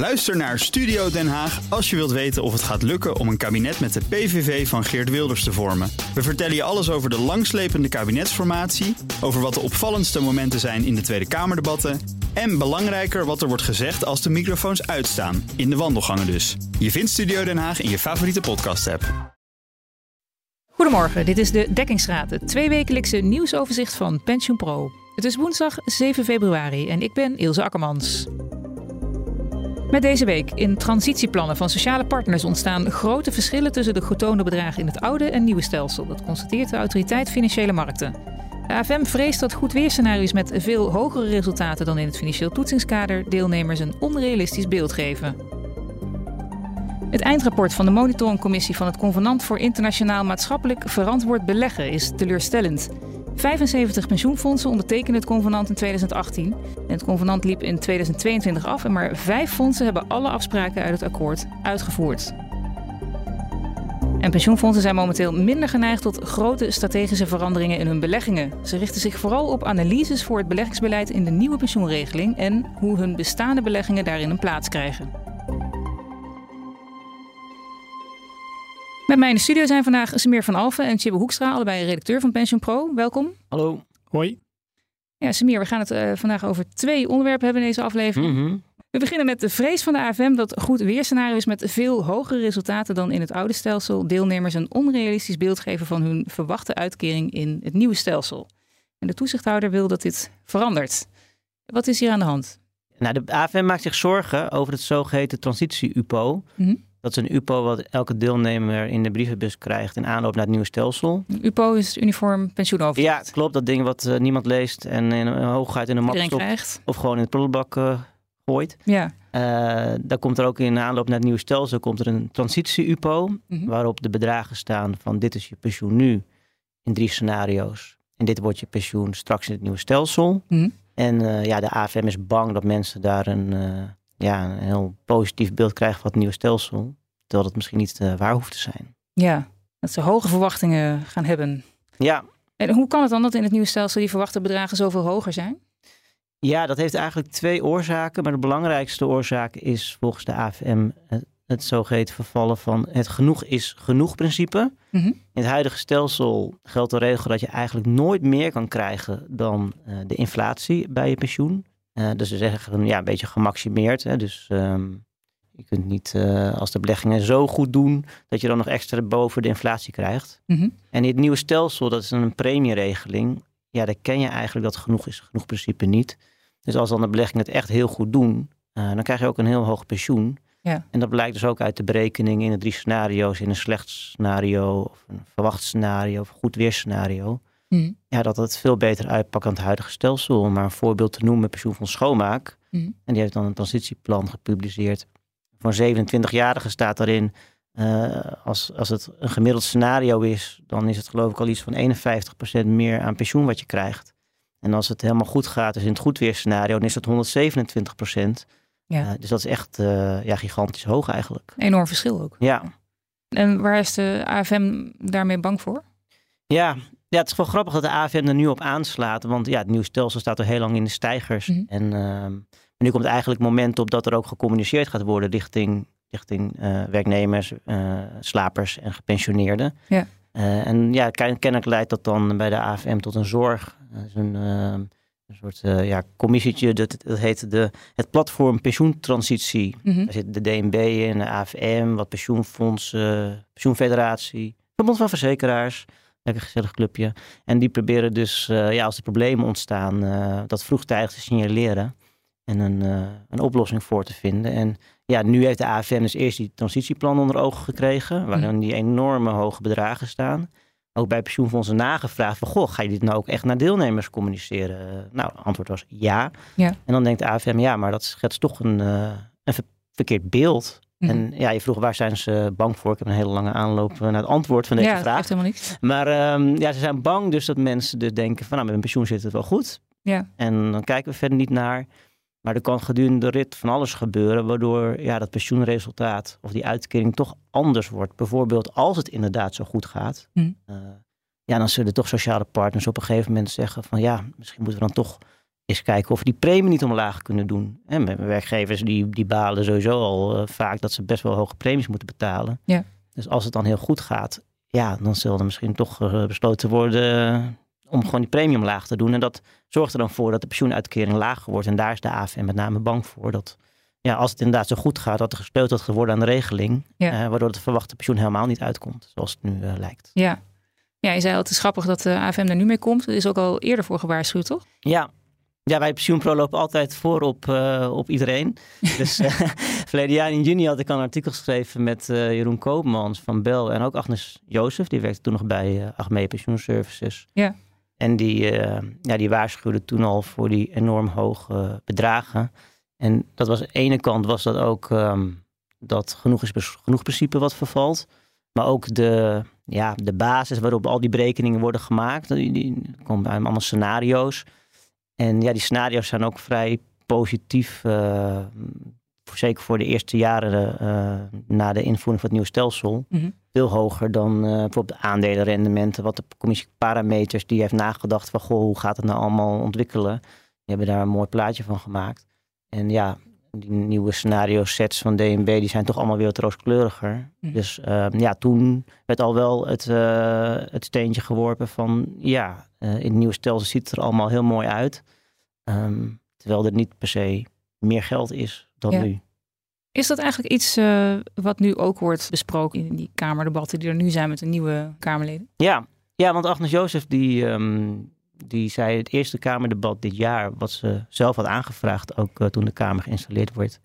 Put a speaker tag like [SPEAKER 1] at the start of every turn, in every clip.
[SPEAKER 1] Luister naar Studio Den Haag als je wilt weten of het gaat lukken om een kabinet met de PVV van Geert Wilders te vormen. We vertellen je alles over de langslepende kabinetsformatie, over wat de opvallendste momenten zijn in de Tweede Kamerdebatten en belangrijker wat er wordt gezegd als de microfoons uitstaan, in de wandelgangen dus. Je vindt Studio Den Haag in je favoriete podcast-app.
[SPEAKER 2] Goedemorgen, dit is de Dekkingsraad, het tweewekelijkse nieuwsoverzicht van PensioenPro. Het is woensdag 7 februari en ik ben Ilse Akkermans. Met deze week in transitieplannen van sociale partners ontstaan grote verschillen tussen de getoonde bedragen in het oude en nieuwe stelsel. Dat constateert de autoriteit Financiële Markten. De AFM vreest dat goed weerscenario's met veel hogere resultaten dan in het financieel toetsingskader deelnemers een onrealistisch beeld geven. Het eindrapport van de monitoringcommissie van het Convenant voor Internationaal Maatschappelijk Verantwoord Beleggen is teleurstellend. 75 pensioenfondsen ondertekenden het convenant in 2018. En het convenant liep in 2022 af en maar vijf fondsen hebben alle afspraken uit het akkoord uitgevoerd. En pensioenfondsen zijn momenteel minder geneigd tot grote strategische veranderingen in hun beleggingen. Ze richten zich vooral op analyses voor het beleggingsbeleid in de nieuwe pensioenregeling en hoe hun bestaande beleggingen daarin een plaats krijgen. Met mij in de studio zijn vandaag Samir van Alfen en Chibbe Hoekstra, allebei redacteur van Pension Pro. Welkom.
[SPEAKER 3] Hallo.
[SPEAKER 4] Hoi.
[SPEAKER 2] Ja, Samir, we gaan het uh, vandaag over twee onderwerpen hebben in deze aflevering.
[SPEAKER 3] Mhm.
[SPEAKER 2] We beginnen met de vrees van de AFM dat goed weerscenario's met veel hogere resultaten dan in het oude stelsel deelnemers een onrealistisch beeld geven van hun verwachte uitkering in het nieuwe stelsel. En de toezichthouder wil dat dit verandert. Wat is hier aan de hand?
[SPEAKER 3] Nou, de AFM maakt zich zorgen over het zogeheten transitie-UPO.
[SPEAKER 2] Mhm.
[SPEAKER 3] Dat is een UPO wat elke deelnemer in de brievenbus krijgt in aanloop naar het nieuwe stelsel.
[SPEAKER 2] UPO is het uniform pensioenoverzicht.
[SPEAKER 3] Ja, klopt. Dat ding wat uh, niemand leest en in, uh, hooguit in een stopt.
[SPEAKER 2] krijgt.
[SPEAKER 3] Of gewoon in het prullenbak uh, gooit.
[SPEAKER 2] Ja.
[SPEAKER 3] daar komt er ook in aanloop naar het nieuwe stelsel komt er een transitie-UPO.
[SPEAKER 2] Mhm.
[SPEAKER 3] Waarop de bedragen staan van dit is je pensioen nu in drie scenario's. En dit wordt je pensioen straks in het nieuwe stelsel.
[SPEAKER 2] Mhm.
[SPEAKER 3] En ja, de AFM is bang dat mensen daar een, ja, een heel positief beeld krijgen van het nieuwe stelsel. Terwijl het misschien niet uh, waar hoeft te zijn.
[SPEAKER 2] Ja, dat ze hoge verwachtingen gaan hebben.
[SPEAKER 3] Ja.
[SPEAKER 2] En hoe kan het dan dat in het nieuwe stelsel die verwachte bedragen zoveel hoger zijn?
[SPEAKER 3] Ja, dat heeft eigenlijk twee oorzaken. Maar de belangrijkste oorzaak is volgens de AFM het, het zogeheten vervallen van het genoeg is genoeg principe.
[SPEAKER 2] Mhm.
[SPEAKER 3] In het huidige stelsel geldt de regel dat je eigenlijk nooit meer kan krijgen dan uh, de inflatie bij je pensioen. Uh, dus ze zeggen ja, een beetje gemaximeerd. Hè? Dus um, je kunt niet uh, als de beleggingen zo goed doen dat je dan nog extra boven de inflatie krijgt.
[SPEAKER 2] Mhm.
[SPEAKER 3] En in het nieuwe stelsel, dat is een premieregeling. Ja, daar ken je eigenlijk dat genoeg is genoeg principe niet. Dus als dan de beleggingen het echt heel goed doen, dan krijg je ook een heel hoog pensioen.
[SPEAKER 2] Ja.
[SPEAKER 3] En dat blijkt dus ook uit de berekening in de drie scenario's. In een slecht scenario, of een verwacht scenario, of een goed weerscenario.
[SPEAKER 2] Mm.
[SPEAKER 3] Ja, dat het veel beter uitpakt dan het huidige stelsel. Om maar een voorbeeld te noemen, pensioenfonds Schoonmaak.
[SPEAKER 2] Mm.
[SPEAKER 3] En die heeft dan een transitieplan gepubliceerd. Voor 27-jarigen staat daarin, uh, als, als het een gemiddeld scenario is, dan is het geloof ik al iets van 51% meer aan pensioen wat je krijgt. En als het helemaal goed gaat, dus in het goed weerscenario, dan is het 127%.
[SPEAKER 2] Ja.
[SPEAKER 3] Uh, dus dat is echt uh, ja, gigantisch hoog eigenlijk.
[SPEAKER 2] Enorm verschil ook.
[SPEAKER 3] Ja.
[SPEAKER 2] En waar is de AFM daarmee bang voor?
[SPEAKER 3] Ja, ja het is wel grappig dat de AFM er nu op aanslaat. Want ja, het nieuwe stelsel staat er heel lang in de stijgers.
[SPEAKER 2] Mhm.
[SPEAKER 3] En uh, nu komt eigenlijk het moment op dat er ook gecommuniceerd gaat worden richting, richting uh, werknemers, uh, slapers en gepensioneerden.
[SPEAKER 2] Ja.
[SPEAKER 3] en ja, kennelijk leidt dat dan bij de AFM tot een zorg. een, een soort ja, commissietje, dat, dat heet de, het platform pensioentransitie.
[SPEAKER 2] Mm -hmm.
[SPEAKER 3] Daar zit de DNB in, de AFM, wat pensioenfondsen, pensioenfederatie, verbond van verzekeraars. Lekker gezellig clubje. En die proberen dus, ja, als er problemen ontstaan, dat vroegtijdig te signaleren. En een, een oplossing voor te vinden. En ja, nu heeft de AFM dus eerst die transitieplan onder ogen gekregen, waarin
[SPEAKER 2] Mhm.
[SPEAKER 3] die enorme hoge bedragen staan ook bij pensioenfondsen nagevraagd van, goh, ga je dit nou ook echt naar deelnemers communiceren? Nou, antwoord was ja.
[SPEAKER 2] ja.
[SPEAKER 3] En dan denkt de AFM, ja, maar dat schetst toch een, uh, een ver verkeerd beeld.
[SPEAKER 2] Mhm.
[SPEAKER 3] En ja, je vroeg waar zijn ze bang voor? Ik heb een hele lange aanloop naar het antwoord van deze
[SPEAKER 2] ja,
[SPEAKER 3] vraag.
[SPEAKER 2] heeft helemaal niks.
[SPEAKER 3] Maar um, ja, ze zijn bang dus dat mensen dus denken van, nou, met mijn pensioen zit het wel goed.
[SPEAKER 2] Ja.
[SPEAKER 3] En dan kijken we verder niet naar. Maar er kan gedurende de rit van alles gebeuren, waardoor ja, dat pensioenresultaat of die uitkering toch anders wordt. Bijvoorbeeld als het inderdaad zo goed gaat.
[SPEAKER 2] Hm.
[SPEAKER 3] Uh, ja, dan zullen toch sociale partners op een gegeven moment zeggen van ja, misschien moeten we dan toch is kijken of we die premie niet omlaag kunnen doen. En met werkgevers die, die balen sowieso al eh, vaak dat ze best wel hoge premies moeten betalen.
[SPEAKER 2] Ja.
[SPEAKER 3] Dus als het dan heel goed gaat, ja, dan zal er misschien toch uh, besloten worden om gewoon die premie omlaag te doen. En dat zorgt er dan voor dat de pensioenuitkering lager wordt. En daar is de AFM met name bang voor. Dat ja, als het inderdaad zo goed gaat, dat er gesleuteld wordt aan de regeling.
[SPEAKER 2] Ja.
[SPEAKER 3] waardoor het verwachte pensioen helemaal niet uitkomt, zoals het nu lijkt.
[SPEAKER 2] Ja. ja, je zei al, het is grappig dat de AFM er nu mee komt. Er is ook al eerder voor gewaarschuwd, toch?
[SPEAKER 3] Ja, ja, wij Pensioenpro lopen altijd voor op, uh, op iedereen. dus uh, verleden jaar in juni had ik al een artikel geschreven met uh, Jeroen Koopmans van Bel en ook Agnes Jozef. Die werkte toen nog bij Achmee Pensioenservices.
[SPEAKER 2] Ja.
[SPEAKER 3] En die, ja, die waarschuwde toen al voor die enorm hoge bedragen. En dat was aan de ene kant was dat ook um, dat genoeg is genoeg principe wat vervalt. Maar ook de, ja, de basis waarop al die berekeningen worden gemaakt. Die, die komen bij allemaal scenario's. En ja, die scenario's zijn ook vrij positief. Uh, zeker voor de eerste jaren uh, na de invoering van het nieuwe stelsel.
[SPEAKER 2] -hmm.
[SPEAKER 3] Veel hoger dan uh, bijvoorbeeld de aandelenrendementen. Wat de commissie parameters die heeft nagedacht van goh, hoe gaat het nou allemaal ontwikkelen. Die hebben daar een mooi plaatje van gemaakt. En ja, die nieuwe scenario sets van DNB die zijn toch allemaal weer wat rooskleuriger.
[SPEAKER 2] Mhm.
[SPEAKER 3] Mm. Dus ja, toen werd al wel het, het steentje geworpen van ja, in het nieuwe stelsel ziet het er allemaal heel mooi uit. Um, terwijl er niet per se meer geld is dan
[SPEAKER 2] ja.
[SPEAKER 3] nu.
[SPEAKER 2] Is dat eigenlijk iets uh, wat nu ook wordt besproken in die Kamerdebatten die er nu zijn met de nieuwe Kamerleden?
[SPEAKER 3] Ja, ja want Agnes Jozef die, um, die zei het eerste Kamerdebat dit jaar, wat ze zelf had aangevraagd, ook uh, toen de Kamer geïnstalleerd wordt.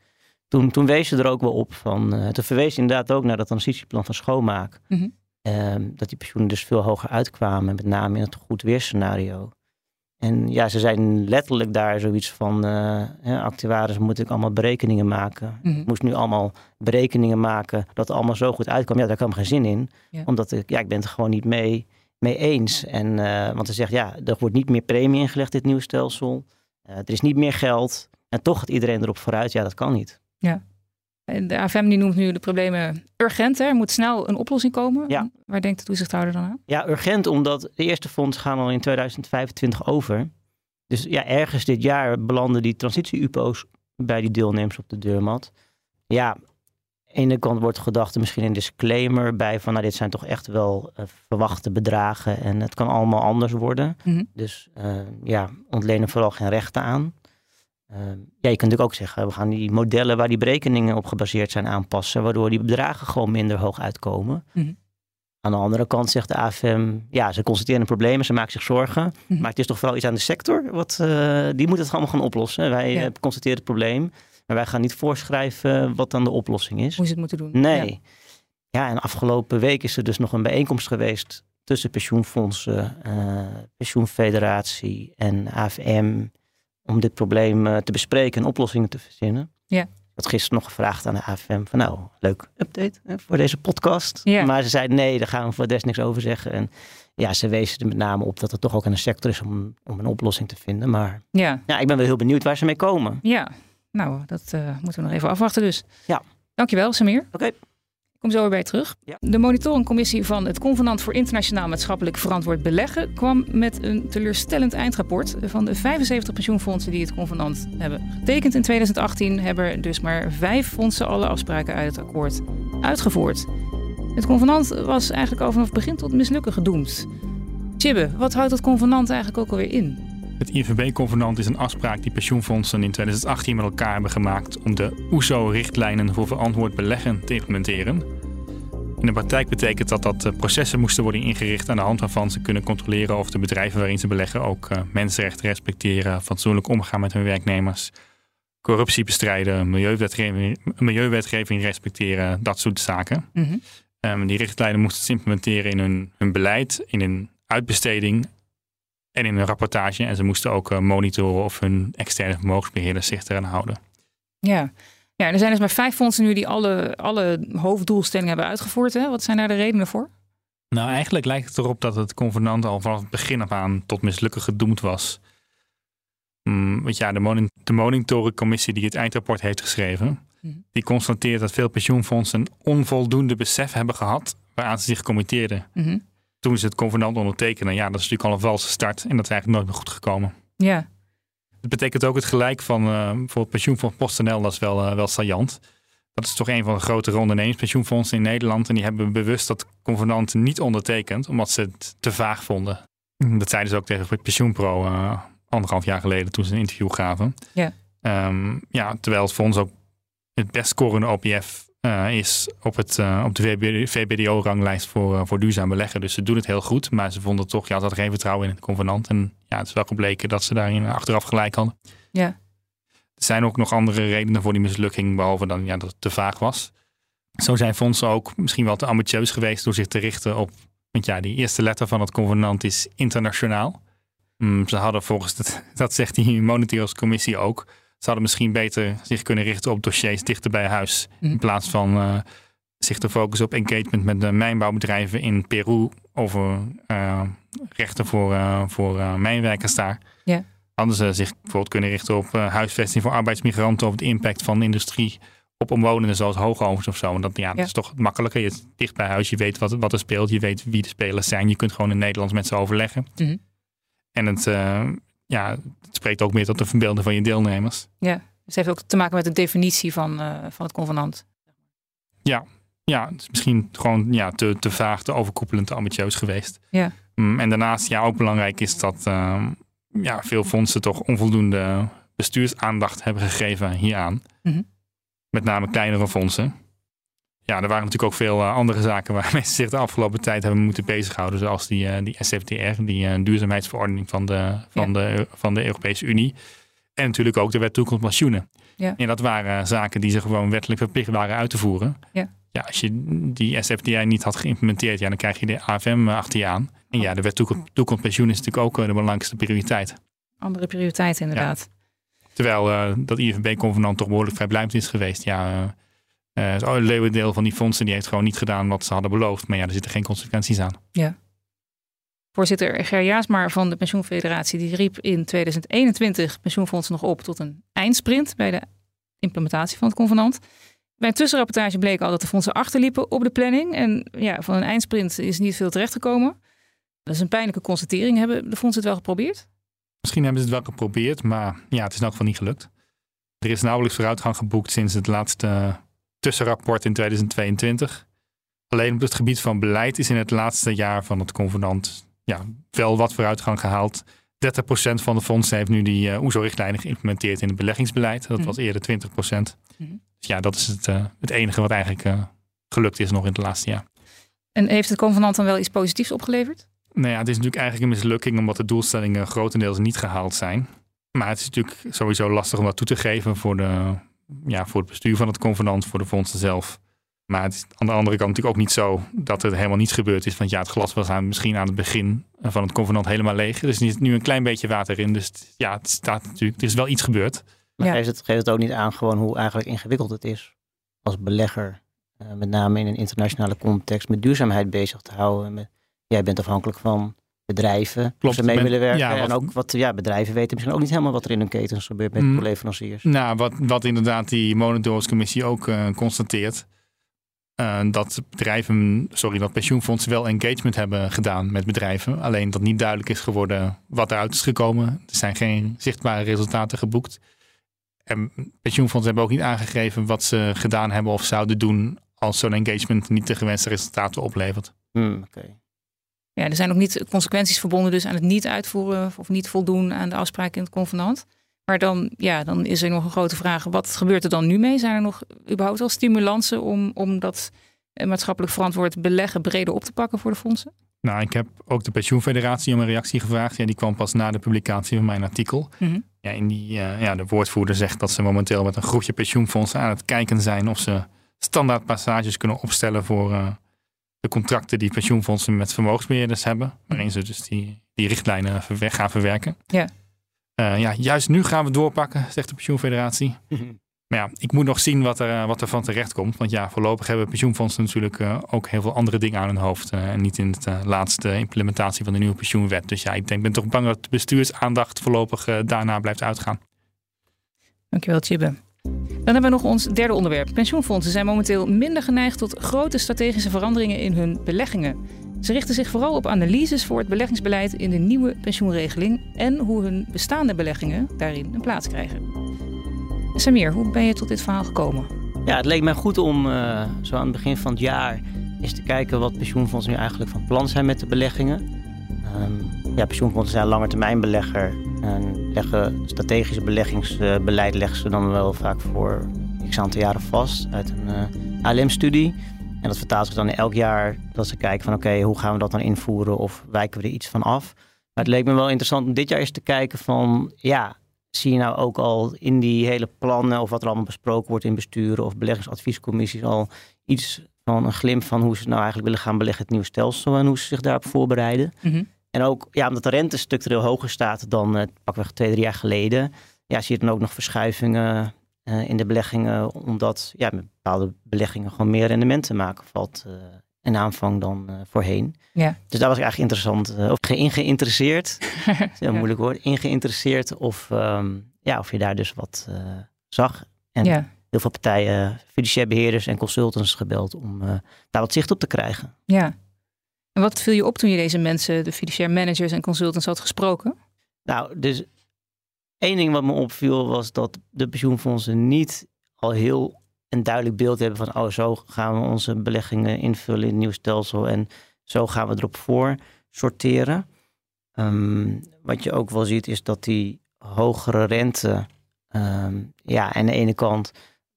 [SPEAKER 3] Toen, toen wees ze er ook wel op van, uh, toen verwees ze inderdaad ook naar dat transitieplan van schoonmaak.
[SPEAKER 2] Mm -hmm.
[SPEAKER 3] um, dat die pensioenen dus veel hoger uitkwamen, met name in het goed weerscenario. En ja, ze zijn letterlijk daar zoiets van, uh, hè, actuaris moet ik allemaal berekeningen maken.
[SPEAKER 2] Mm -hmm.
[SPEAKER 3] Ik moest nu allemaal berekeningen maken dat het allemaal zo goed uitkwam. Ja, daar kwam geen zin in.
[SPEAKER 2] Ja.
[SPEAKER 3] Omdat ik, ja, ik ben het gewoon niet mee, mee eens. En, uh, want ze zegt, ja, er wordt niet meer premie ingelegd dit nieuwe stelsel. Uh, er is niet meer geld. En toch gaat iedereen erop vooruit. Ja, dat kan niet.
[SPEAKER 2] Ja. De AFM die noemt nu de problemen urgent. Hè? Er moet snel een oplossing komen.
[SPEAKER 3] Ja.
[SPEAKER 2] Waar denkt de toezichthouder dan aan?
[SPEAKER 3] Ja, urgent omdat de eerste fonds gaan al in 2025 over. Dus ja, ergens dit jaar belanden die transitie-UPO's bij die deelnemers op de deurmat. Ja, aan de ene kant wordt gedacht er misschien een disclaimer bij van... nou, dit zijn toch echt wel uh, verwachte bedragen en het kan allemaal anders worden.
[SPEAKER 2] Mm -hmm.
[SPEAKER 3] Dus uh, ja, ontlenen vooral geen rechten aan. Uh, ja, je kunt natuurlijk ook zeggen, we gaan die modellen waar die berekeningen op gebaseerd zijn aanpassen, waardoor die bedragen gewoon minder hoog uitkomen.
[SPEAKER 2] Mm -hmm.
[SPEAKER 3] Aan de andere kant zegt de AFM, ja, ze constateren problemen, ze maken zich zorgen,
[SPEAKER 2] Mm
[SPEAKER 3] -hmm. maar het is toch vooral iets aan de sector, wat, uh, die moet het allemaal gaan oplossen. Wij
[SPEAKER 2] Ja.
[SPEAKER 3] constateren het probleem, maar wij gaan niet voorschrijven wat dan de oplossing is.
[SPEAKER 2] Hoe ze het moeten doen.
[SPEAKER 3] Nee.
[SPEAKER 2] Ja.
[SPEAKER 3] Ja, en afgelopen week is er dus nog een bijeenkomst geweest tussen pensioenfondsen, uh, pensioenfederatie en AFM om dit probleem uh, te bespreken en oplossingen te verzinnen.
[SPEAKER 2] Ja.
[SPEAKER 3] Ik had gisteren nog gevraagd aan de AFM van nou, leuk update hè, voor deze podcast.
[SPEAKER 2] Ja.
[SPEAKER 3] Maar ze zeiden nee, daar gaan we voor des niks over zeggen. En ja, ze wezen er met name op dat het toch ook aan de sector is om, om een oplossing te vinden. Maar
[SPEAKER 2] Ja.
[SPEAKER 3] ja, ik ben wel heel benieuwd waar ze mee komen.
[SPEAKER 2] ja. Nou, dat uh, moeten we nog even afwachten dus.
[SPEAKER 3] Ja.
[SPEAKER 2] Dankjewel, Samir.
[SPEAKER 3] Oké.
[SPEAKER 2] Ik kom zo weer bij terug.
[SPEAKER 3] Ja.
[SPEAKER 2] De monitoringcommissie van het Convenant voor Internationaal Maatschappelijk Verantwoord Beleggen kwam met een teleurstellend eindrapport. Van de 75 pensioenfondsen die het convenant hebben getekend in 2018, hebben er dus maar vijf fondsen alle afspraken uit het akkoord uitgevoerd. Het convenant was eigenlijk al vanaf begin tot mislukken gedoemd. Chibbe, wat houdt het convenant eigenlijk ook alweer in?
[SPEAKER 4] Het INVB-convenant is een afspraak die pensioenfondsen in 2018 met elkaar hebben gemaakt om de OESO-richtlijnen voor verantwoord beleggen te implementeren. In de praktijk betekent dat dat processen moesten worden ingericht aan de hand waarvan ze kunnen controleren of de bedrijven waarin ze beleggen ook uh, mensenrechten respecteren, fatsoenlijk omgaan met hun werknemers, corruptie bestrijden, milieuwetgeving, milieuwetgeving respecteren, dat soort zaken.
[SPEAKER 2] Mm -hmm.
[SPEAKER 4] um, die richtlijnen moesten ze implementeren in hun, hun beleid, in hun uitbesteding en in hun rapportage. En ze moesten ook uh, monitoren of hun externe vermogensbeheerders zich eraan houden.
[SPEAKER 2] Ja. ja, er zijn dus maar vijf fondsen nu die alle, alle hoofddoelstellingen hebben uitgevoerd. Hè? Wat zijn daar de redenen voor?
[SPEAKER 4] Nou, eigenlijk lijkt het erop dat het convenant al vanaf het begin af aan tot mislukken gedoemd was. Mm, want ja, de, mon de monitoringcommissie die het eindrapport heeft geschreven,
[SPEAKER 2] mm.
[SPEAKER 4] die constateert dat veel pensioenfondsen onvoldoende besef hebben gehad waaraan ze zich committeerden.
[SPEAKER 2] Mm -hmm.
[SPEAKER 4] Toen ze het convenant ondertekenen, ja, dat is natuurlijk al een valse start en dat is eigenlijk nooit meer goed gekomen.
[SPEAKER 2] Ja.
[SPEAKER 4] Dat betekent ook het gelijk van uh, bijvoorbeeld pensioenfonds PostNL, dat is wel, uh, wel saillant. Dat is toch een van de grotere ondernemingspensioenfondsen in Nederland. En die hebben bewust dat convenant niet ondertekend, omdat ze het te vaag vonden. Dat zeiden ze ook tegen Pensioenpro uh, anderhalf jaar geleden toen ze een interview gaven.
[SPEAKER 2] Ja.
[SPEAKER 4] Um, ja, terwijl het fonds ook het best scorende OPF is op, het, uh, op de VBDO-ranglijst voor, uh, voor duurzaam beleggen. Dus ze doen het heel goed, maar ze vonden toch, ja, hadden geen vertrouwen in het convenant. En ja, het is wel gebleken dat ze daarin achteraf gelijk hadden.
[SPEAKER 2] Ja.
[SPEAKER 4] Er zijn ook nog andere redenen voor die mislukking, behalve dan ja, dat het te vaag was. Zo zijn fondsen ook misschien wel te ambitieus geweest door zich te richten op, want ja, die eerste letter van het convenant is internationaal. Mm, ze hadden volgens, het, dat zegt die monetariscommissie ook, ze hadden misschien beter zich kunnen richten op dossiers dichter bij huis.
[SPEAKER 2] Mhm.
[SPEAKER 4] In plaats van uh, zich te focussen op engagement met de mijnbouwbedrijven in Peru over uh, rechten voor, uh, voor mijnwerkers daar.
[SPEAKER 2] Ja.
[SPEAKER 4] Hadden ze zich bijvoorbeeld kunnen richten op huisvesting voor arbeidsmigranten, over de impact van de industrie op omwonenden zoals hoogovens of zo. En dat, ja, dat
[SPEAKER 2] Ja.
[SPEAKER 4] is toch makkelijker. Je is dicht bij huis, je weet wat, wat er speelt, je weet wie de spelers zijn. Je kunt gewoon in Nederlands met ze overleggen.
[SPEAKER 2] Mhm.
[SPEAKER 4] En het, uh, ja, het spreekt ook meer tot de verbeelding van je deelnemers.
[SPEAKER 2] Ja, dus het heeft ook te maken met de definitie van, uh, van het convenant.
[SPEAKER 4] Ja, ja het is misschien gewoon ja, te, te vaag, te overkoepelend, te ambitieus geweest.
[SPEAKER 2] Ja.
[SPEAKER 4] Mm, en daarnaast, ja, ook belangrijk is dat uh, ja, veel fondsen toch onvoldoende bestuursaandacht hebben gegeven hieraan.
[SPEAKER 2] Mhm.
[SPEAKER 4] Met name kleinere fondsen. Ja, er waren natuurlijk ook veel uh, andere zaken waar mensen zich de afgelopen tijd hebben moeten bezighouden. Zoals die, uh, die SFDR, die uh, duurzaamheidsverordening van de, van,
[SPEAKER 2] Ja.
[SPEAKER 4] de, van de Europese Unie. En natuurlijk ook de wet toekomst pensioenen.
[SPEAKER 2] Ja.
[SPEAKER 4] En dat waren zaken die ze gewoon wettelijk verplicht waren uit te voeren.
[SPEAKER 2] Ja.
[SPEAKER 4] Ja, als je die SFDR niet had geïmplementeerd, ja, dan krijg je de AFM achter je aan. En ja, de wet toekomst, toekomst pensioen is natuurlijk ook de belangrijkste prioriteit.
[SPEAKER 2] Andere prioriteiten inderdaad.
[SPEAKER 4] Terwijl uh, dat IFB-convenant toch behoorlijk vrijblijvend is geweest. Ja, uh, het leeuwendeel van die fondsen die heeft gewoon niet gedaan wat ze hadden beloofd. Maar ja, er zitten geen consequenties aan.
[SPEAKER 2] Ja. Voorzitter Ger Jaasmaar van de Pensioenfederatie die riep in 2021 pensioenfondsen nog op tot een eindsprint bij de implementatie van het convenant. Bij een tussenrapportage bleek al dat de fondsen achterliepen op de planning. En ja, van een eindsprint is niet veel terechtgekomen. Dat is een pijnlijke constatering. Hebben de fondsen het wel geprobeerd?
[SPEAKER 4] Misschien hebben ze het wel geprobeerd, maar ja, het is in elk geval niet gelukt. Er is nauwelijks vooruitgang geboekt sinds het laatste tussenrapport in 2022. Alleen op het gebied van beleid is in het laatste jaar van het convenant ja, wel wat vooruitgang gehaald. 30% van de fondsen heeft nu die uh, OESO-richtlijnen geïmplementeerd in het beleggingsbeleid. Dat
[SPEAKER 2] Mhm.
[SPEAKER 4] was eerder 20%.
[SPEAKER 2] Mhm.
[SPEAKER 4] Dus ja, dat is het, uh, het enige wat eigenlijk uh, gelukt is nog in het laatste jaar.
[SPEAKER 2] En heeft het convenant dan wel iets positiefs opgeleverd?
[SPEAKER 4] Nou ja, het is natuurlijk eigenlijk een mislukking omdat de doelstellingen grotendeels niet gehaald zijn. Maar het is natuurlijk sowieso lastig om dat toe te geven voor, de, ja, voor het bestuur van het convenant, voor de fondsen zelf. Maar het is aan de andere kant natuurlijk ook niet zo dat er helemaal niets gebeurd is. Want ja, het glas was aan, misschien aan het begin van het convenant helemaal leeg. Er is nu een klein beetje water in. Dus ja, het staat natuurlijk, er is wel iets gebeurd.
[SPEAKER 3] Maar
[SPEAKER 2] Ja.
[SPEAKER 3] geeft, het, geeft het ook niet aan gewoon hoe eigenlijk ingewikkeld het is als belegger, uh, met name in een internationale context, met duurzaamheid bezig te houden. Met, jij bent afhankelijk van bedrijven,
[SPEAKER 4] Klopt,
[SPEAKER 3] ze mee willen werken.
[SPEAKER 4] ja, wat-
[SPEAKER 3] en ook wat ja, bedrijven weten misschien ook niet helemaal wat er in hun ketens gebeurt met
[SPEAKER 4] Mm.
[SPEAKER 3] leveranciers.
[SPEAKER 4] Nou, wat, wat inderdaad die monitorscommissie ook uh, constateert. uh, dat bedrijven, sorry, dat pensioenfondsen wel engagement hebben gedaan met bedrijven. Alleen dat niet duidelijk is geworden wat eruit is gekomen. Er zijn geen zichtbare resultaten geboekt. En pensioenfondsen hebben ook niet aangegeven wat ze gedaan hebben of zouden doen als zo'n engagement niet de gewenste resultaten oplevert.
[SPEAKER 3] Hmm, oké.
[SPEAKER 2] Ja, er zijn ook niet consequenties verbonden dus aan het niet uitvoeren of niet voldoen aan de afspraken in het convenant. Maar dan, ja, dan is er nog een grote vraag, wat gebeurt er dan nu mee? Zijn er nog überhaupt wel stimulansen om, om dat eh, maatschappelijk verantwoord beleggen breder op te pakken voor de fondsen?
[SPEAKER 4] Nou, ik heb ook de pensioenfederatie om een reactie gevraagd. Ja, die kwam pas na de publicatie van mijn artikel.
[SPEAKER 2] Mhm.
[SPEAKER 4] Ja, in die, uh, ja, de woordvoerder zegt dat ze momenteel met een groepje pensioenfondsen aan het kijken zijn of ze standaard passages kunnen opstellen voor uh, de contracten die pensioenfondsen met vermogensbeheerders hebben. Waarin ze dus die, die richtlijnen gaan verwerken.
[SPEAKER 2] Ja.
[SPEAKER 4] Uh, ja, juist nu gaan we doorpakken, zegt de pensioenfederatie. Maar ja, ik moet nog zien wat er, uh, wat er van terecht komt. Want ja, voorlopig hebben pensioenfondsen natuurlijk uh, ook heel veel andere dingen aan hun hoofd. uh, en niet in de laatste implementatie van de nieuwe pensioenwet. Dus ja, ik denk, ben toch bang dat de bestuursaandacht voorlopig uh, daarna blijft uitgaan.
[SPEAKER 2] Dankjewel, Chibbe. Dan hebben we nog ons derde onderwerp. Pensioenfondsen zijn momenteel minder geneigd tot grote strategische veranderingen in hun beleggingen. Ze richten zich vooral op analyses voor het beleggingsbeleid in de nieuwe pensioenregeling en hoe hun bestaande beleggingen daarin een plaats krijgen. Samir, hoe ben je tot dit verhaal gekomen?
[SPEAKER 3] Ja, het leek mij goed om uh, zo aan het begin van het jaar eens te kijken wat pensioenfondsen nu eigenlijk van plan zijn met de beleggingen. Um, ja, pensioenfondsen zijn langetermijnbelegger en leggen strategische beleggingsbeleid leggen ze dan wel vaak voor x aantal jaren vast uit een uh, ALM-studie. En dat vertaalt zich dan elk jaar dat ze kijken van oké, hoe gaan we dat dan invoeren of wijken we er iets van af. Maar het leek me wel interessant om dit jaar eens te kijken van ja, zie je nou ook al in die hele plannen of wat er allemaal besproken wordt in besturen of beleggingsadviescommissies al iets van een glimp van hoe ze nou eigenlijk willen gaan beleggen het nieuwe stelsel en hoe ze zich daarop voorbereiden.
[SPEAKER 2] Mhm.
[SPEAKER 3] En ook ja, omdat de rente structureel hoger staat dan uh, pakweg twee, drie jaar geleden, ja, zie je dan ook nog verschuivingen uh, in de beleggingen, omdat ja, met bepaalde beleggingen gewoon meer rendementen maken valt uh, in aanvang dan voorheen.
[SPEAKER 2] Ja.
[SPEAKER 3] Dus daar was ik eigenlijk interessant, of in geïnteresseerd, heel moeilijk woord, in geïnteresseerd of, um, ja, of je daar dus wat zag. En
[SPEAKER 2] ja.
[SPEAKER 3] heel veel partijen, fiduciair beheerders en consultants gebeld om daar wat zicht op te krijgen.
[SPEAKER 2] Ja. En wat viel je op toen je deze mensen, de fiduciair managers en consultants had gesproken?
[SPEAKER 3] Nou, dus Eén ding wat me opviel was dat de pensioenfondsen niet al heel een duidelijk beeld hebben van, oh, zo gaan we onze beleggingen invullen in het nieuw stelsel en zo gaan we erop voor sorteren. Um, wat je ook wel ziet is dat die hogere rente, um, ja, aan de ene kant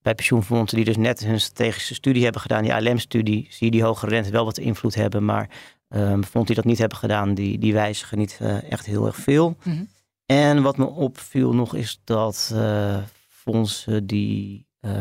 [SPEAKER 3] bij pensioenfondsen die dus net hun strategische studie hebben gedaan, die ALM-studie, zie je die hogere rente wel wat invloed hebben, maar um, fondsen die dat niet hebben gedaan, die, die wijzigen niet uh, echt heel erg veel.
[SPEAKER 2] Mm -hmm.
[SPEAKER 3] En wat me opviel nog is dat uh, fondsen die uh,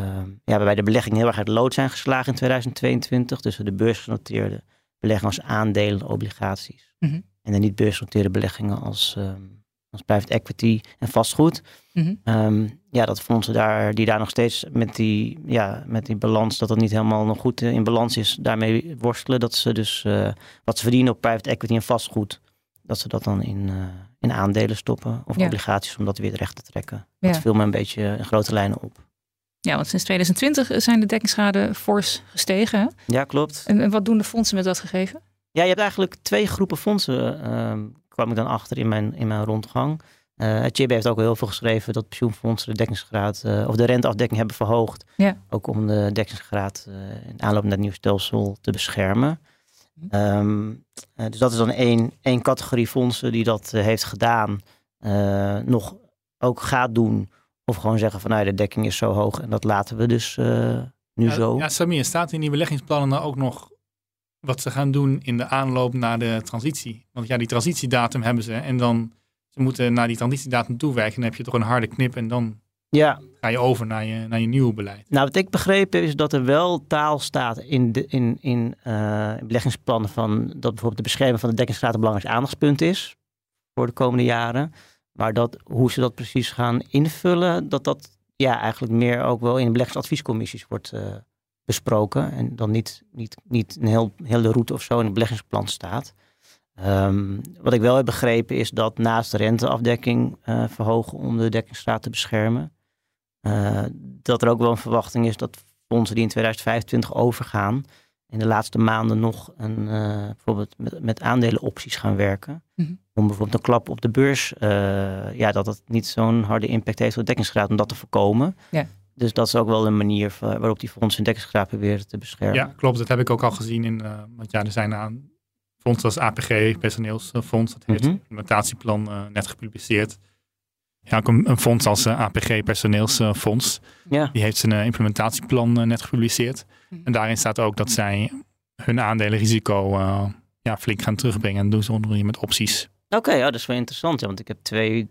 [SPEAKER 3] ja, bij de belegging heel erg uit lood zijn geslagen in 2022. Tussen de beursgenoteerde beleggingen als aandelen, obligaties.
[SPEAKER 2] Mm -hmm.
[SPEAKER 3] En de niet beursgenoteerde beleggingen als, um, als private equity en vastgoed.
[SPEAKER 2] Mm -hmm.
[SPEAKER 3] um, ja, dat fondsen daar, die daar nog steeds met die, ja, met die balans, dat dat niet helemaal nog goed in balans is, daarmee worstelen. Dat ze dus uh, wat ze verdienen op private equity en vastgoed, dat ze dat dan in, uh, in aandelen stoppen of
[SPEAKER 2] Ja.
[SPEAKER 3] obligaties om dat weer recht te trekken.
[SPEAKER 2] Ja.
[SPEAKER 3] Dat viel me een beetje in grote lijnen op.
[SPEAKER 2] Ja, want sinds 2020 zijn de dekkingsgraden fors gestegen. hè?
[SPEAKER 3] Ja, klopt.
[SPEAKER 2] En, en wat doen de fondsen met dat gegeven?
[SPEAKER 3] Ja, je hebt eigenlijk twee groepen fondsen, ehm, kwam ik dan achter in mijn, in mijn rondgang. Eh Chibbe heeft ook heel veel geschreven dat pensioenfondsen de dekkingsgraad eh, of de renteafdekking hebben verhoogd.
[SPEAKER 2] Ja.
[SPEAKER 3] Ook om de dekkingsgraad eh, in aanloop naar het nieuwe stelsel te beschermen. Eh, dus dat is dan één, één categorie fondsen die dat heeft gedaan, eh, nog ook gaat doen. Of gewoon zeggen van nou, de dekking is zo hoog en dat laten we dus eh, nu
[SPEAKER 4] ja,
[SPEAKER 3] zo.
[SPEAKER 4] Ja, Samir, staat in die beleggingsplannen nou ook nog wat ze gaan doen in de aanloop naar de transitie? Want ja, die transitiedatum hebben ze en dan ze moeten naar die transitiedatum toewerken. Dan heb je toch een harde knip en dan
[SPEAKER 3] ja,
[SPEAKER 4] ga je over naar je, naar je nieuwe beleid.
[SPEAKER 3] Nou, wat ik begrepen heb, is dat er wel taal staat in, de, in, in uh, beleggingsplannen van dat bijvoorbeeld de bescherming van de dekkingsgraad een belangrijk aandachtspunt is voor de komende jaren. Maar dat, hoe ze dat precies gaan invullen, dat dat ja, eigenlijk meer ook wel in beleggingsadviescommissies wordt uh, besproken. En dan niet, niet, niet een heel, hele route of zo in het beleggingsplan staat. Um, wat ik wel heb begrepen is dat naast de renteafdekking uh, verhogen om de dekkingsgraad te beschermen, uh, dat er ook wel een verwachting is dat fondsen die in 2025 overgaan, in de laatste maanden nog een, uh, bijvoorbeeld met, met aandelenopties gaan werken.
[SPEAKER 2] Mm-hmm.
[SPEAKER 3] Om bijvoorbeeld een klap op de beurs, ja, dat dat niet zo'n harde impact heeft op de dekkingsgraad, om dat te voorkomen.
[SPEAKER 2] Ja.
[SPEAKER 3] Dus dat is ook wel een manier waarop die fondsen hun dekkingsgraad proberen te beschermen.
[SPEAKER 4] Ja, klopt. Dat heb ik ook al gezien in, want ja, er zijn aan fonds als APG, personeelsfonds, dat heeft een implementatieplan uh, net gepubliceerd. Ja, ook een, een fonds als uh, APG personeelsfonds,
[SPEAKER 3] Ja.
[SPEAKER 4] die heeft zijn uh, implementatieplan uh, net gepubliceerd.
[SPEAKER 2] Mhm.
[SPEAKER 4] En daarin staat ook dat zij hun aandelenrisico uh, ja, flink gaan terugbrengen. En doen ze onder meer met opties.
[SPEAKER 3] Oké, ja, dat is wel interessant. Ja, want ik heb twee,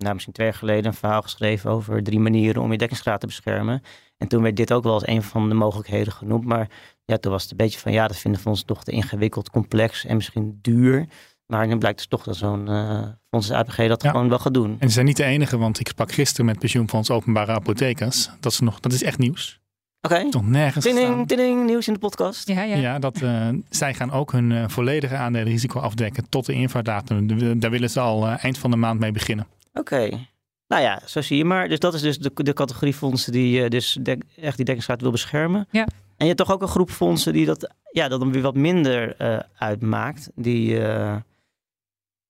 [SPEAKER 3] nou misschien twee jaar geleden een verhaal geschreven over drie manieren om je dekkingsgraad te beschermen. En toen werd dit ook wel als een van de mogelijkheden genoemd. Maar ja, toen was het een beetje van ja, dat vinden fonds toch te ingewikkeld, complex en misschien duur. Maar nu blijkt dus toch dat zo'n uh, fonds APG dat
[SPEAKER 4] Ja.
[SPEAKER 3] gewoon wel gaat doen.
[SPEAKER 4] En ze zijn niet de enige, want ik sprak gisteren met pensioenfonds Openbare Apothekers. Dat, ze nog, dat is echt nieuws.
[SPEAKER 3] Oké.
[SPEAKER 4] Toch nergens
[SPEAKER 3] Ding, ding, nieuws in de podcast.
[SPEAKER 2] Ja, ja.
[SPEAKER 4] Ja, dat, uh, zij gaan ook hun uh, volledige aandelenrisico afdekken tot de invaartdatum. De- Daar willen ze al uh, eind van de maand mee beginnen.
[SPEAKER 3] Oké. Nou ja, zo zie je maar. Dus dat is dus de, de categorie fondsen die uh, dus echt die dekkingsgraad wil beschermen.
[SPEAKER 2] Ja.
[SPEAKER 3] En je hebt toch ook een groep fondsen die dat ja, dat dan weer wat minder uitmaakt. Die,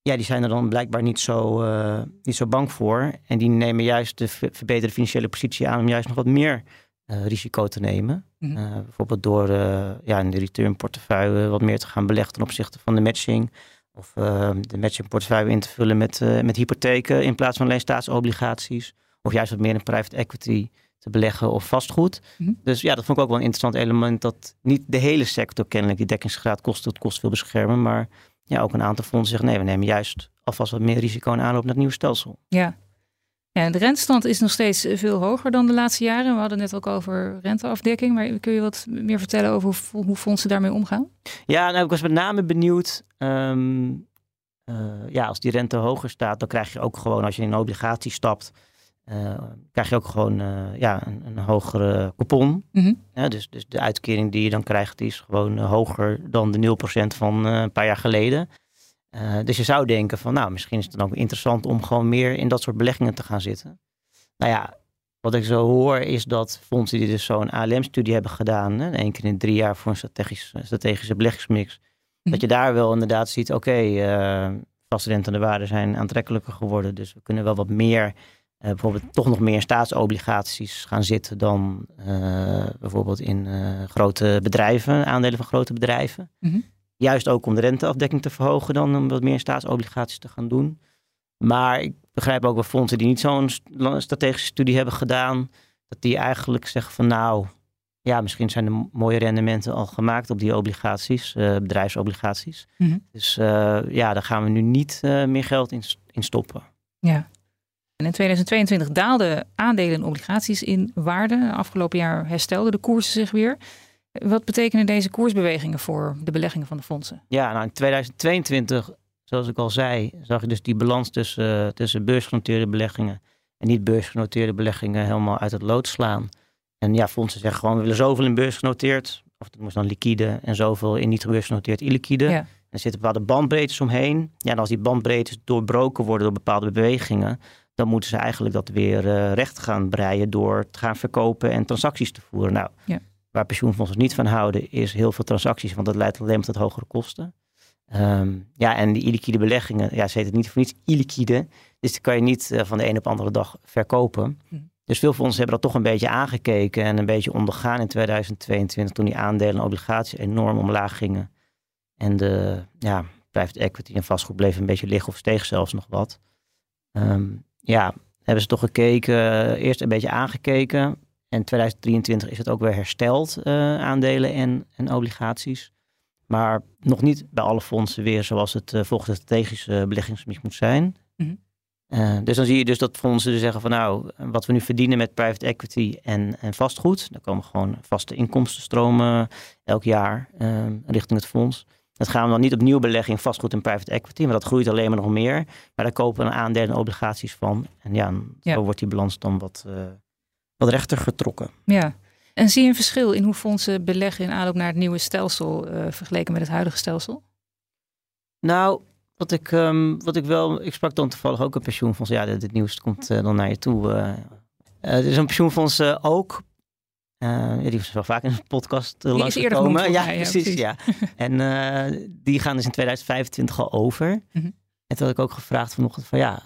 [SPEAKER 3] ja, die zijn er dan blijkbaar niet zo, niet zo bang voor. En die nemen juist de verbeterde financiële positie aan om juist nog wat meer risico te nemen. Mhm. bijvoorbeeld door ja, in de return portefeuille wat meer te gaan beleggen ten opzichte van de matching. Of de matching portefeuille in te vullen met, met hypotheken in plaats van alleen staatsobligaties. Of juist wat meer in private equity te beleggen of vastgoed. Mhm. Dus ja, dat vond ik ook wel een interessant element. Dat niet de hele sector kennelijk die dekkingsgraad kost. Het kost veel beschermen. Maar ja, ook een aantal fondsen zeggen nee, we nemen juist alvast wat meer risico in aanloop naar het nieuwe stelsel.
[SPEAKER 2] Ja. Ja, de rentestand is nog steeds veel hoger dan de laatste jaren. We hadden net ook over renteafdekking. Maar kun je wat meer vertellen over hoe, hoe fondsen daarmee omgaan?
[SPEAKER 3] Ja, nou, ik was met name benieuwd. Ehm, eh, ja, als die rente hoger staat, dan krijg je ook gewoon als je in een obligatie stapt uh, krijg je ook gewoon uh, ja, een, een, hogere coupon. Mm dus, dus de uitkering die je dan krijgt, die is gewoon hoger dan de 0% van een paar jaar geleden. Dus je zou denken van, nou, misschien is het dan ook interessant om gewoon meer in dat soort beleggingen te gaan zitten. Nou ja, wat ik zo hoor is dat fondsen die dus zo'n ALM-studie hebben gedaan, hè, één keer in drie jaar voor een strategisch, strategische beleggingsmix, mhm. dat je daar wel inderdaad ziet, oké, okay, vastrentende waarden zijn aantrekkelijker geworden, dus we kunnen wel wat meer uh, bijvoorbeeld toch nog meer staatsobligaties gaan zitten dan uh, bijvoorbeeld in uh, grote bedrijven, aandelen van grote bedrijven. Mm -hmm. Juist ook om de renteafdekking te verhogen dan om wat meer staatsobligaties te gaan doen. Maar ik begrijp ook wel fondsen die niet zo'n strategische studie hebben gedaan, dat die eigenlijk zeggen van nou, ja, misschien zijn er mooie rendementen al gemaakt op die obligaties, bedrijfsobligaties. Mm -hmm. Dus ja, daar gaan we nu niet meer geld in, in stoppen.
[SPEAKER 2] Ja. En in 2022 daalden aandelen en obligaties in waarde. Afgelopen jaar herstelden de koersen zich weer. Wat betekenen deze koersbewegingen voor de beleggingen van de fondsen?
[SPEAKER 3] Ja, nou in 2022, zoals ik al zei, zag je dus die balans tussen, tussen beursgenoteerde beleggingen en niet beursgenoteerde beleggingen helemaal uit het lood slaan. En ja, fondsen zeggen gewoon, we willen zoveel in beursgenoteerd, of het moest dan liquide en zoveel in niet beursgenoteerd illiquide. Ja. Er zitten bepaalde bandbreedtes omheen. Ja, en als die bandbreedtes doorbroken worden door bepaalde bewegingen, dan moeten ze eigenlijk dat weer uh, recht gaan breien door te gaan verkopen en transacties te voeren. Nou, ja. Waar pensioenfondsen niet van houden, is heel veel transacties, want dat leidt alleen maar tot hogere kosten. Um, ja, en die illiquide beleggingen, ja, ze heet het niet voor niets illiquide. Dus die kan je niet uh, van de een op de andere dag verkopen. Hm. Dus veel fondsen hebben dat toch een beetje aangekeken en een beetje ondergaan in 2022 toen die aandelen en obligaties enorm omlaag gingen. En de ja, private equity en vastgoed bleven een beetje liggen of steeg zelfs nog wat. Um, ja, hebben ze toch gekeken, eh, eerst een beetje aangekeken. En 2023 is het ook weer hersteld, uh, aandelen en, en obligaties. Maar nog niet bij alle fondsen weer zoals het uh, volgens de strategische beleggingsmix moet zijn. Mm dus dan zie je dus dat fondsen dus zeggen van nou, wat we nu verdienen met private equity en, en vastgoed. Daar komen gewoon vaste inkomstenstromen elk jaar richting het fonds. Dat gaan we dan niet opnieuw beleggen in vastgoed en private equity, maar dat groeit alleen maar nog meer. Maar daar kopen we aandelen en obligaties van. En ja, zo wordt die balans dan wat, uh, wat rechter getrokken.
[SPEAKER 2] Ja. En zie je een verschil in hoe fondsen beleggen in aanloop naar het nieuwe stelsel uh, vergeleken met het huidige stelsel?
[SPEAKER 3] Nou, wat ik, um, wat ik wel, ik sprak dan toevallig ook een pensioenfonds. Ja, dit, nieuws komt uh, dan naar je toe. er is een pensioenfonds ook uh, die is wel vaak in een podcast uh,
[SPEAKER 2] langs gekomen.
[SPEAKER 3] Ja, precies. Ja. en uh, die gaan dus in 2025 al over. Mm -hmm. En toen had ik ook gevraagd vanochtend van ja,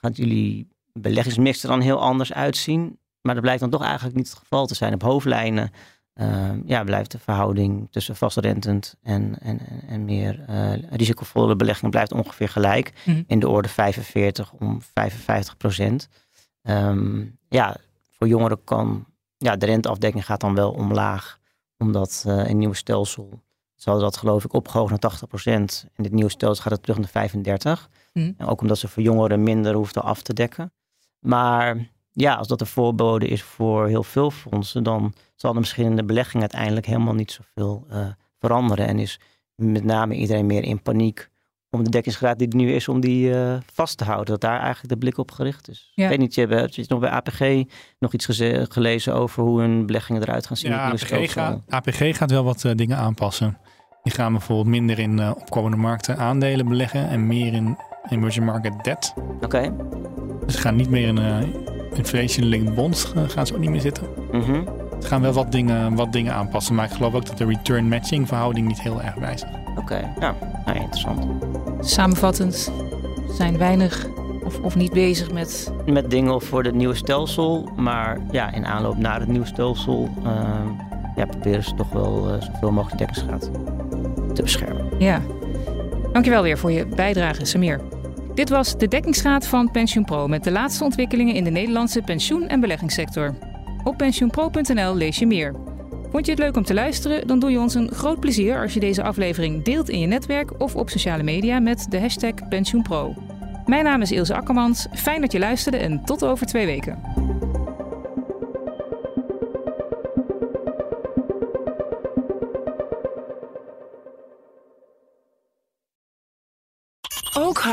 [SPEAKER 3] gaat jullie beleggingsmix er dan heel anders uitzien? Maar dat blijkt dan toch eigenlijk niet het geval te zijn. Op hoofdlijnen ja, blijft de verhouding tussen vastrentend en, en, en meer risicovolle beleggingen blijft ongeveer gelijk. Mm -hmm. In de orde 45 om 55 procent. Um, ja, voor jongeren kan ja, de renteafdekking gaat dan wel omlaag, omdat uh, een nieuwe stelsel, ze hadden dat geloof ik opgehoogd naar 80%. In dit nieuwe stelsel gaat het terug naar 35%. Mm. En ook omdat ze voor jongeren minder hoefden af te dekken. Maar ja, als dat een voorbode is voor heel veel fondsen, dan zal de misschien in de belegging uiteindelijk helemaal niet zoveel uh, veranderen. En is met name iedereen meer in paniek om de dekkingsgraad die er nu is, om die uh, vast te houden. Dat daar eigenlijk de blik op gericht is. Ja. Ik weet niet, je hebt je nog bij APG nog iets gelezen over hoe hun beleggingen eruit gaan zien?
[SPEAKER 4] Ja, APG, gaat, APG gaat wel wat uh, dingen aanpassen. Die gaan bijvoorbeeld minder in opkomende markten aandelen beleggen en meer in emerging market debt.
[SPEAKER 3] Oké. Okay.
[SPEAKER 4] Dus ze gaan niet meer in inflation-linked bonds gaan ze ook niet meer zitten. Mm -hmm. Ze gaan wel wat dingen, wat dingen aanpassen, maar ik geloof ook dat de return matching verhouding niet heel erg wijzigt.
[SPEAKER 3] Oké, ja, nou, interessant.
[SPEAKER 2] Samenvattend zijn weinig of, of niet bezig met.
[SPEAKER 3] Met dingen voor het nieuwe stelsel, maar ja, in aanloop naar het nieuwe stelsel ehm, ja, proberen ze toch wel uh, zoveel mogelijk dekkingsgraad te beschermen.
[SPEAKER 2] Ja. Dankjewel weer voor je bijdrage, Samir. Dit was de dekkingsgraad van PensioenPro met de laatste ontwikkelingen in de Nederlandse pensioen- en beleggingssector. Op pensioenpro.nl lees je meer. Vond je het leuk om te luisteren? Dan doe je ons een groot plezier als je deze aflevering deelt in je netwerk of op sociale media met de hashtag PensioenPro. Mijn naam is Ilse Akkermans. Fijn dat je luisterde en tot over twee weken.